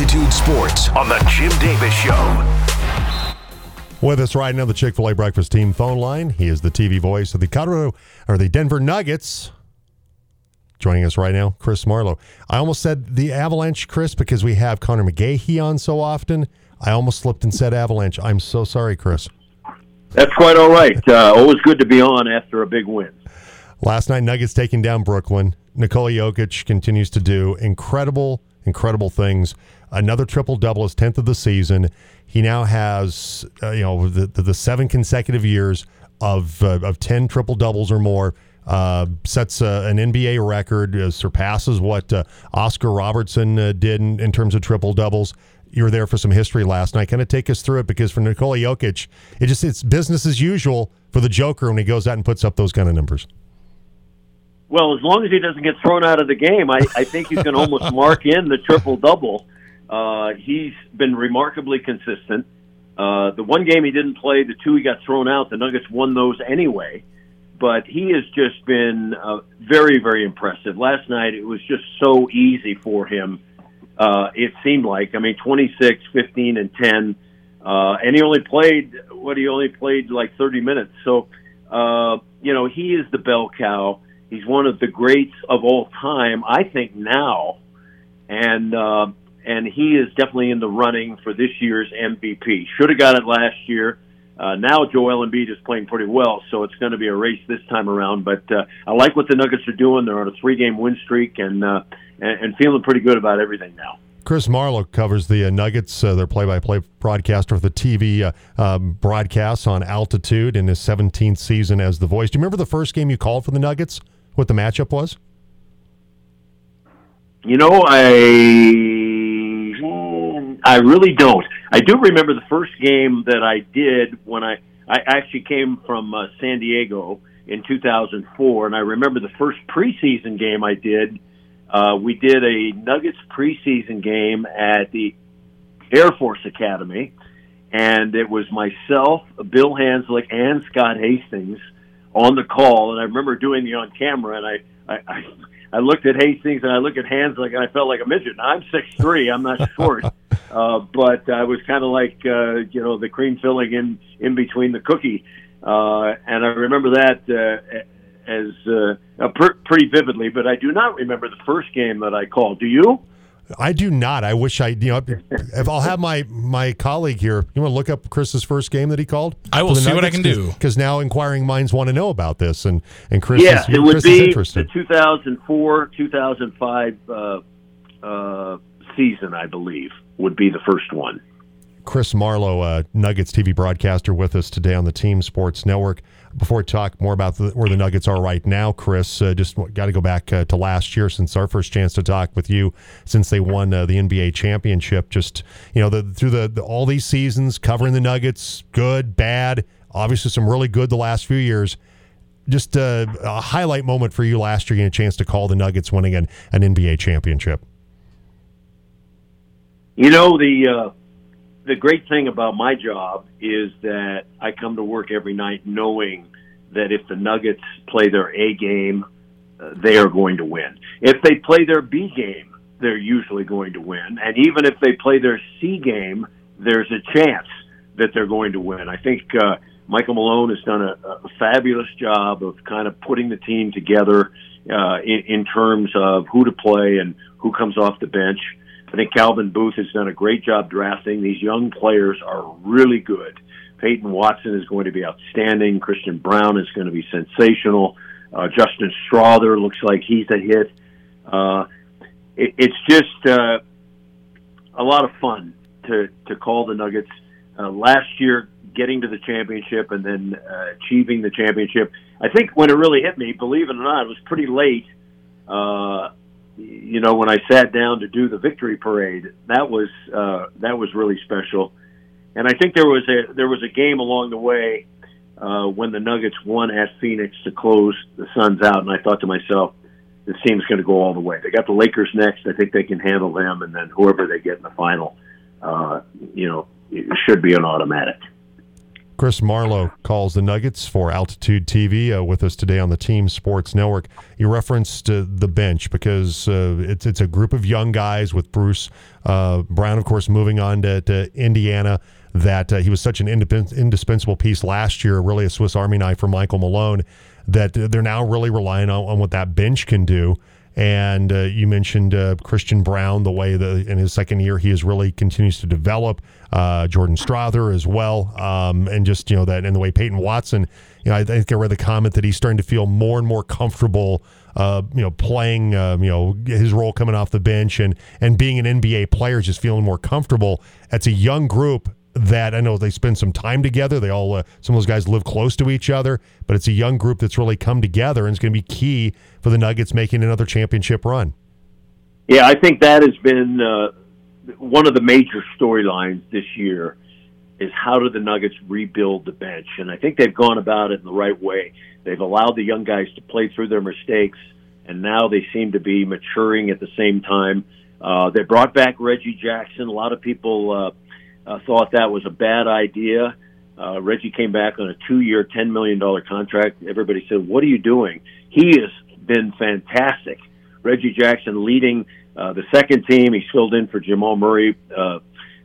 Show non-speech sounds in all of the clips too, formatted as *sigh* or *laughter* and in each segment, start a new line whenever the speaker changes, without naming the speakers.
Altitude Sports on the Jim Davis Show.
With us right now, the Chick Fil A breakfast team phone line. He is the TV voice of the Colorado or the Denver Nuggets. Joining us right now, Chris Marlowe. I almost said the Avalanche, Chris, because we have Conor McGahey on so often. I almost slipped and said Avalanche. I'm so sorry, Chris.
That's quite all right. Uh, always good to be on after a big win.
Last night, Nuggets taking down Brooklyn. Nikola Jokic continues to do incredible, incredible things. Another triple double, his tenth of the season. He now has, uh, you know, the, the, the seven consecutive years of uh, of ten triple doubles or more. Uh, sets uh, an NBA record, uh, surpasses what uh, Oscar Robertson uh, did in, in, terms of triple doubles. You were there for some history last night. Kind of take us through it because for Nikola Jokic, it just it's business as usual for the Joker when he goes out and puts up those kind of numbers.
Well, as long as he doesn't get thrown out of the game, I, I think he's going to almost *laughs* mark in the triple double. Uh, he's been remarkably consistent. Uh, the one game he didn't play, the two he got thrown out, the Nuggets won those anyway. But he has just been uh, very, very impressive. Last night, it was just so easy for him. Uh, it seemed like, I mean, 26, 15, and 10. Uh, and he only played, what, he only played like 30 minutes. So, uh, you know, he is the bell cow. He's one of the greats of all time, I think, now. And, uh, and he is definitely in the running for this year's MVP. Should have got it last year. Uh, now Joel Embiid is playing pretty well, so it's going to be a race this time around. But uh, I like what the Nuggets are doing. They're on a three-game win streak and, uh, and and feeling pretty good about everything now.
Chris Marlowe covers the uh, Nuggets. Uh, their play-by-play broadcaster for the TV uh, um, broadcasts on Altitude in his 17th season as the voice. Do you remember the first game you called for the Nuggets? What the matchup was?
You know, I I really don't. I do remember the first game that I did when I I actually came from uh, San Diego in 2004, and I remember the first preseason game I did. Uh, we did a Nuggets preseason game at the Air Force Academy, and it was myself, Bill Hanzlik, and Scott Hastings on the call. And I remember doing the on camera, and I, I, I I looked at Hastings and I looked at Hanzlik and I felt like a midget. Now, I'm six three. I'm not short, *laughs* uh, but I was kind of like uh, you know the cream filling in in between the cookie, uh, and I remember that uh, as uh, pr- pretty vividly. But I do not remember the first game that I called. Do you?
I do not. I wish I, you know, if I'll have my my colleague here. You want to look up Chris's first game that he called?
I will see what I can do.
Because now inquiring minds want to know about this, and and Chris,
yeah,
is,
it would
Chris
be
the
2004 2005 uh, uh, season, I believe, would be the first one.
Chris Marlowe, uh, Nuggets TV broadcaster, with us today on the Team Sports Network. Before we talk more about the, where the Nuggets are right now, Chris, uh, just got to go back uh, to last year since our first chance to talk with you since they won uh, the NBA championship. Just you know, the, through the, the, all these seasons covering the Nuggets, good, bad, obviously some really good the last few years. Just uh, a highlight moment for you last year, getting a chance to call the Nuggets winning an, an NBA championship.
You know the uh, the great thing about my job is that I come to work every night knowing that if the Nuggets play their A game, uh, they are going to win. If they play their B game, they're usually going to win. And even if they play their C game, there's a chance that they're going to win. I think uh, Michael Malone has done a, a fabulous job of kind of putting the team together uh, in, in terms of who to play and who comes off the bench. I think Calvin Booth has done a great job drafting. These young players are really good. Peyton Watson is going to be outstanding. Christian Braun is going to be sensational. Uh, Justin Strawther looks like he's a hit. Uh, it, it's just uh, a lot of fun to to call the Nuggets. Uh, last year, getting to the championship and then uh, achieving the championship. I think when it really hit me, believe it or not, it was pretty late. Uh, you know, when I sat down to do the victory parade, that was uh, that was really special. And I think there was a there was a game along the way uh, when the Nuggets won at Phoenix to close the Suns out, and I thought to myself, this team's going to go all the way. They got the Lakers next. I think they can handle them, and then whoever they get in the final, uh, you know, should be an automatic.
Chris Marlowe calls the Nuggets for Altitude TV uh, with us today on the Team Sports Network. You referenced uh, the bench because uh, it's it's a group of young guys with Bruce uh, Brown, of course, moving on to, to Indiana. That uh, he was such an indispensable piece last year, really a Swiss Army knife for Michael Malone. That they're now really relying on, on what that bench can do. And uh, you mentioned Christian Braun, the way that in his second year he has really continues to develop. Uh, Jordan Strawther as well, um, and just you know that and the way Peyton Watson. You know, I think I read the comment that he's starting to feel more and more comfortable. Uh, you know, playing, uh, you know, his role coming off the bench and and being an NBA player, is just feeling more comfortable. It's a young group that I know they spend some time together. They all, uh, some of those guys live close to each other, but it's a young group that's really come together and it's going to be key for the Nuggets making another championship run.
Yeah, I think that has been uh, one of the major storylines this year is how do the Nuggets rebuild the bench? And I think they've gone about it in the right way. They've allowed the young guys to play through their mistakes, and now they seem to be maturing at the same time. Uh, they brought back Reggie Jackson. A lot of people uh, uh, thought that was a bad idea. Uh, Reggie came back on a two-year, ten million dollar contract. Everybody said, "What are you doing?" He has been fantastic. Reggie Jackson leading uh, the second team. He's filled in for Jamal Murray uh,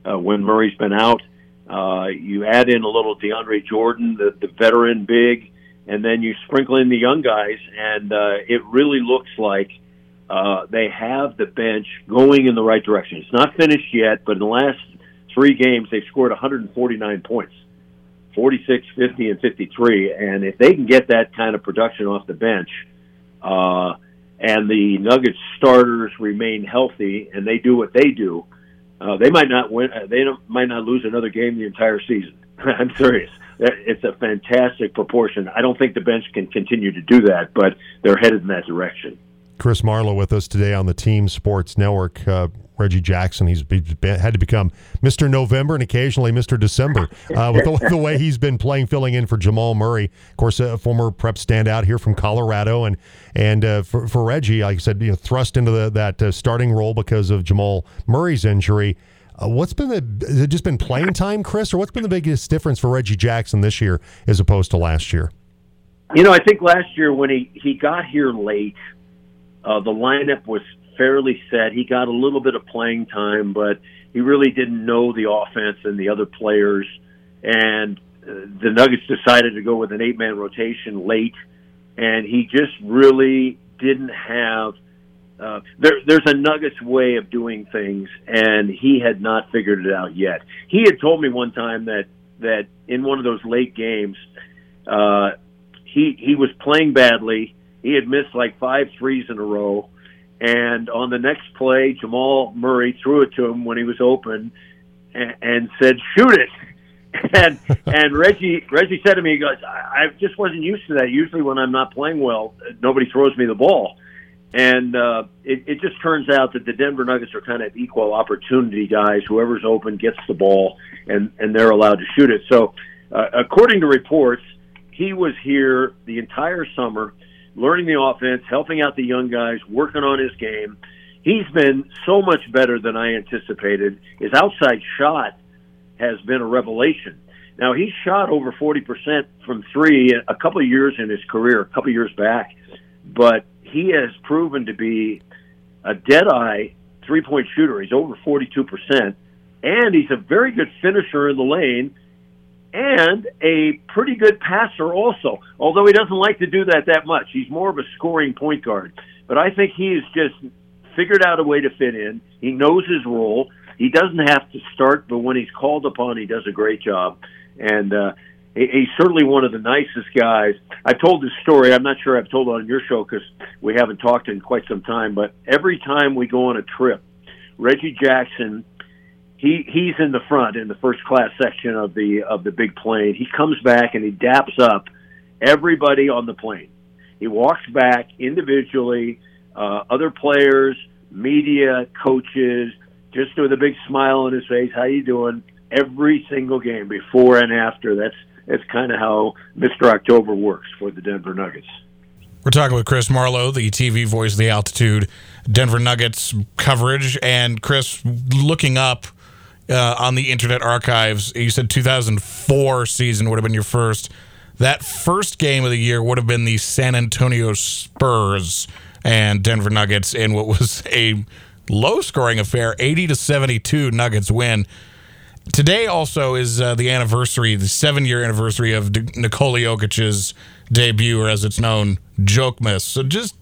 uh, when Murray's been out. Uh, you add in a little DeAndre Jordan, the, the veteran big, and then you sprinkle in the young guys, and uh, it really looks like uh, they have the bench going in the right direction. It's not finished yet, but in the last three games, they've scored 149 points 46, 50, and 53. And if they can get that kind of production off the bench, uh, and the Nuggets starters remain healthy and they do what they do, uh, they might not win. Uh, they might not lose another game the entire season. *laughs* I'm serious. It's a fantastic proportion. I don't think the bench can continue to do that, but they're headed in that direction.
Chris Marlowe with us today on the Team Sports Network. Uh, Reggie Jackson. He's been, had to become Mr. November and occasionally Mr. December uh, *laughs* with the, the, way he's been playing, filling in for Jamal Murray. Of course, a former prep standout here from Colorado, and and uh, for, for Reggie, like I said, you know, thrust into the, that uh, starting role because of Jamal Murray's injury. Uh, what's been the? Has it just been playing time, Chris, or what's been the biggest difference for Reggie Jackson this year as opposed to last year?
You know, I think last year when he he got here late, uh, the lineup was fairly set. He got a little bit of playing time, but he really didn't know the offense and the other players. And uh, the Nuggets decided to go with an eight man rotation late, and he just really didn't have. Uh, there, there's a Nuggets way of doing things, and he had not figured it out yet. He had told me one time that that in one of those late games, uh, he he was playing badly. He had missed like five threes in a row, and on the next play, Jamal Murray threw it to him when he was open and, and said, "Shoot it." *laughs* and and Reggie Reggie said to me, he goes, I, I just wasn't used to that. Usually, when I'm not playing well, nobody throws me the ball. And uh, it, it just turns out that the Denver Nuggets are kind of equal opportunity guys. Whoever's open gets the ball, and and they're allowed to shoot it. So, uh, according to reports, he was here the entire summer learning the offense, helping out the young guys, working on his game. He's been so much better than I anticipated. His outside shot has been a revelation. Now he shot over 40% from three a couple of years in his career, a couple of years back, but he has proven to be a dead eye three point shooter. He's over 42%, and he's a very good finisher in the lane and a pretty good passer also. Although he doesn't like to do that that much, he's more of a scoring point guard. But I think he has just figured out a way to fit in. He knows his role. He doesn't have to start, but when he's called upon, he does a great job. And uh, he's certainly one of the nicest guys. I've told this story. I'm not sure I've told it on your show because we haven't talked in quite some time. But every time we go on a trip, Reggie Jackson he he's in the front in the first class section of the of the big plane. He comes back and he daps up everybody on the plane. He walks back individually, uh, other players, media, coaches, just with a big smile on his face. How you doing? Every single game, before and after. That's that's kind of how Mr. October works for the Denver Nuggets.
We're talking with Chris Marlowe, the TV voice of the Altitude Denver Nuggets coverage, and Chris looking up uh, on the Internet Archives. You said 2004 season would have been your first. That first game of the year would have been the San Antonio Spurs and Denver Nuggets in what was a low scoring affair 80 to 72 Nuggets win. Today also is uh, the anniversary, the seven year anniversary of D- Nikola Jokic's debut, or as it's known, Joke Miss. So just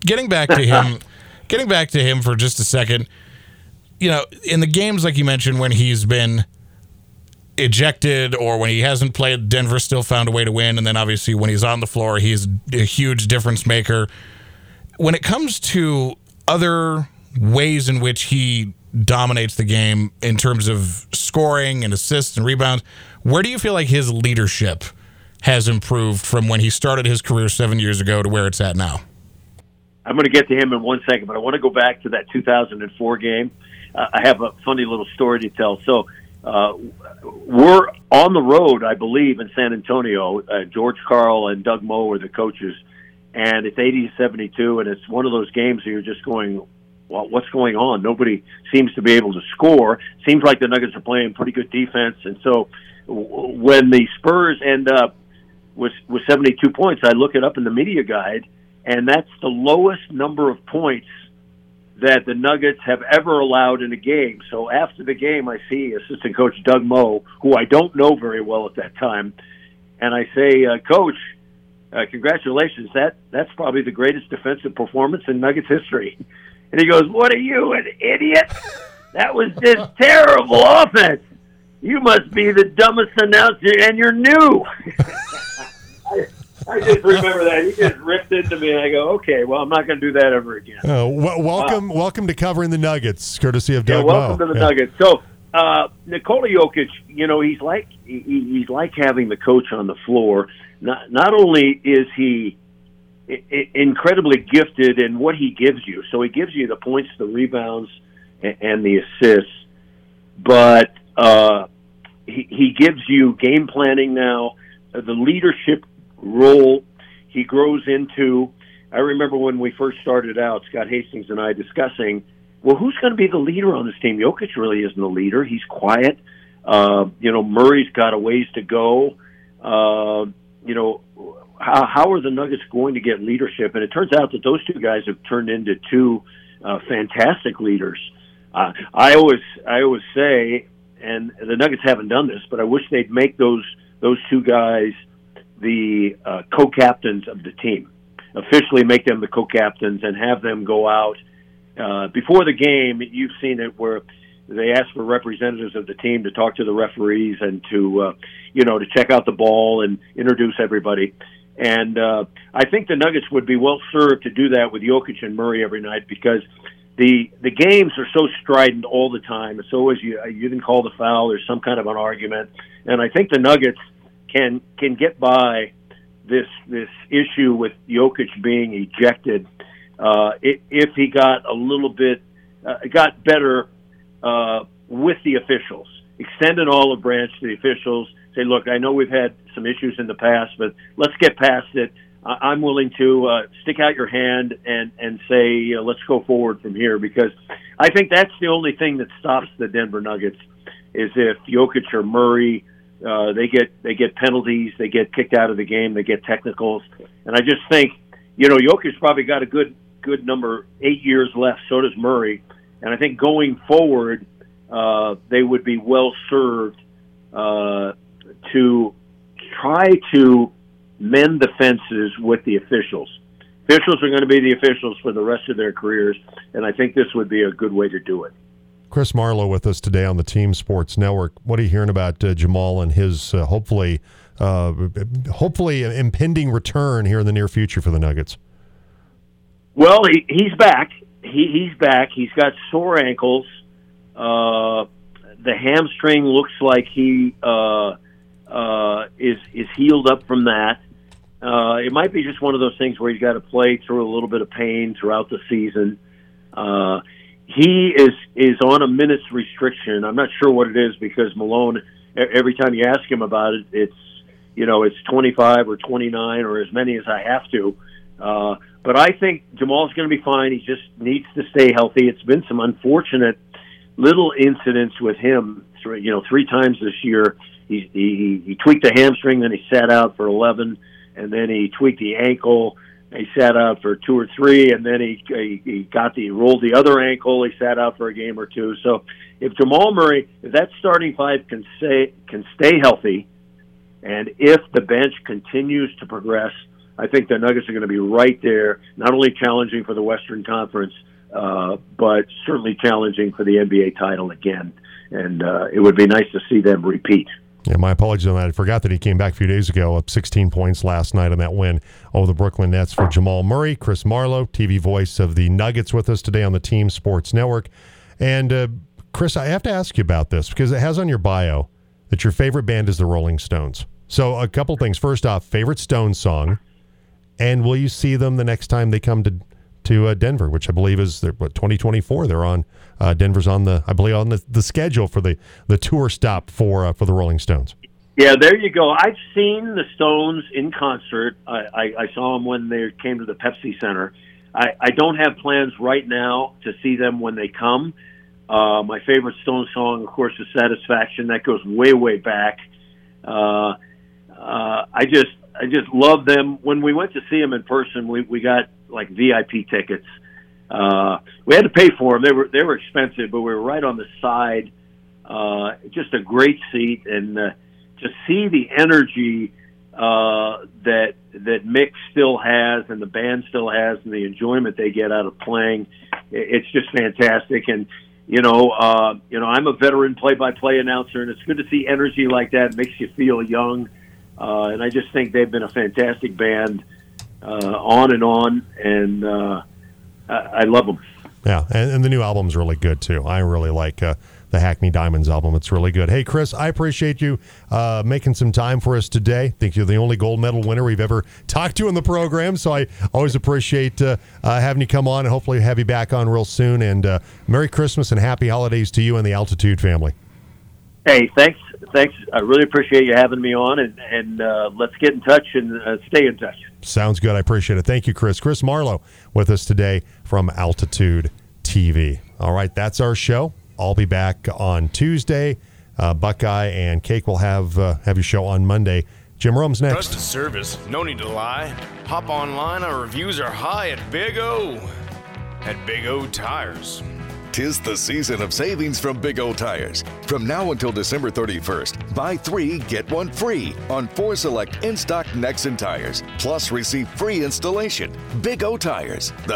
getting back to him, *laughs* getting back to him for just a second. You know, in the games like you mentioned, when he's been ejected or when he hasn't played, Denver still found a way to win. And then obviously when he's on the floor, he's a huge difference maker. When it comes to other ways in which he dominates the game in terms of scoring and assists and rebounds, where do you feel like his leadership has improved from when he started his career seven years ago to where it's at now?
I'm going to get to him in one second, but I want to go back to that 2004 game. Uh, I have a funny little story to tell. So uh, we're on the road, I believe, in San Antonio. Uh, George Karl and Doug Moe are the coaches, and it's 80 to 72, and it's one of those games where you're just going, well, what's going on? Nobody seems to be able to score. Seems like the Nuggets are playing pretty good defense, and so w- when the Spurs end up with with 72 points, I look it up in the media guide, and that's the lowest number of points that the Nuggets have ever allowed in a game. So after the game, I see assistant coach Doug Moe, who I don't know very well at that time, and I say, uh, Coach, uh, congratulations. That that's probably the greatest defensive performance in Nuggets history. *laughs* And he goes, "What are you, an idiot? That was just *laughs* terrible offense. You must be the dumbest announcer, and you're new." *laughs* I, I just remember that he just ripped into me, and I go, "Okay, well, I'm not going to do that ever again."
Uh, w- welcome, welcome to covering the Nuggets, courtesy of Doug.
Yeah, welcome to the
Yeah.
Nuggets. So uh, Nikola Jokic, you know, he's like he, he's like having the coach on the floor. Not not only is he i- i- incredibly gifted in what he gives you, so he gives you the points, the rebounds, a- and the assists, but uh, he, he gives you game planning now, the leadership role he grows into. I remember when we first started out, Scott Hastings and I discussing, well, who's going to be the leader on this team? Jokic really isn't the leader. He's quiet. Uh, you know, Murray's got a ways to go. Uh, you know, how, how are the Nuggets going to get leadership? And it turns out that those two guys have turned into two uh, fantastic leaders. Uh, I always, I always say, and the Nuggets haven't done this, but I wish they'd make those those two guys the uh, co-captains of the team. Officially, make them the co-captains and have them go out uh, before the game. You've seen it where they ask for representatives of the team to talk to the referees and to uh, you know to check out the ball and introduce everybody. And uh, I think the Nuggets would be well served to do that with Jokic and Murray every night because the the games are so strident all the time. It's always you you didn't call the foul. There's some kind of an argument, and I think the Nuggets can can get by this this issue with Jokic being ejected uh, if he got a little bit uh, got better uh, with the officials. Extend an olive branch to the officials. Say, look, I know we've had some issues in the past, but let's get past it. I- I'm willing to uh, stick out your hand and and say, uh, let's go forward from here because I think that's the only thing that stops the Denver Nuggets is if Jokic or Murray uh, they get they get penalties, they get kicked out of the game, they get technicals, and I just think you know Jokic's probably got a good good number eight years left. So does Murray, and I think going forward uh, they would be well served uh, to try to mend the fences with the officials. Officials are going to be the officials for the rest of their careers, and I think this would be a good way to do it.
Chris Marlowe with us today on the Team Sports Network. What are you hearing about uh, Jamal and his uh, hopefully, uh, hopefully impending return here in the near future for the Nuggets?
Well, he, he's back. He, he's back. He's got sore ankles. Uh, the hamstring looks like he uh, uh, is is healed up from that. It might be just one of those things where he's got to play through a little bit of pain throughout the season. He is is on a minutes restriction. I'm not sure what it is because Malone. Every time you ask him about it, it's you know it's 25 or 29 or as many as I have to. Uh, but I think Jamal's going to be fine. He just needs to stay healthy. It's been some unfortunate little incidents with him. You know, three times this year, he, he he tweaked the hamstring, then he sat out for 11, and then he tweaked the ankle. He sat out for two or three, and then he he, he got the rolled the other ankle. He sat out for a game or two. So if Jamal Murray, if that starting five can stay can stay healthy, and if the bench continues to progress, I think the Nuggets are going to be right there, not only challenging for the Western Conference, uh, but certainly challenging for the NBA title again. And uh, it would be nice to see them repeat.
Yeah, my apologies on that. I forgot that he came back a few days ago, up 16 points last night on that win over the Brooklyn Nets for Jamal Murray. Chris Marlowe, TV voice of the Nuggets, with us today on the Team Sports Network. And uh, Chris, I have to ask you about this because it has on your bio that your favorite band is the Rolling Stones. So, a couple things. First off, favorite Stones song, and will you see them the next time they come to to uh, Denver, which I believe is what 2024. They're on uh, Denver's on the I believe on the, the schedule for the the tour stop for uh, for the Rolling Stones.
Yeah, there you go. I've seen the Stones in concert. I, I, I saw them when they came to the Pepsi Center. I, I don't have plans right now to see them when they come. Uh, my favorite Stone song, of course, is "Satisfaction." That goes way, way back. Uh, uh, I just, I just love them. When we went to see them in person, we we got like VIP tickets. Uh, we had to pay for them. They were they were expensive, but we were right on the side. Uh, just a great seat, and uh, to see the energy uh, that that Mick still has, and the band still has, and the enjoyment they get out of playing, it's just fantastic. And you know, uh, you know, I'm a veteran play-by-play announcer, and it's good to see energy like that. It makes you feel young, uh, and I just think they've been a fantastic band uh, on and on, and uh, I, I love them.
Yeah, and, and the new album's really good too. I really like uh, the Hackney Diamonds album. It's really good. Hey, Chris, I appreciate you uh, making some time for us today. I think you're the only gold medal winner we've ever talked to in the program, so I always appreciate uh, uh, having you come on and hopefully have you back on real soon. And uh, Merry Christmas and Happy Holidays to you and the Altitude family.
Hey, thanks, thanks. I really appreciate you having me on, and and uh, let's get in touch and uh, stay in touch.
Sounds good. I appreciate it. Thank you, Chris. Chris Marlowe with us today from Altitude TV. All right, that's our show. I'll be back on Tuesday. Uh, Buckeye and Cake will have uh, have your show on Monday. Jim Rome's next.
Trusted service, no need to lie. Hop online, our reviews are high at Big O. At Big O Tires.
Tis the season of savings from Big O Tires. From now until December 31st, buy three, get one free on four select in stock Nexen tires. Plus, receive free installation. Big O Tires, the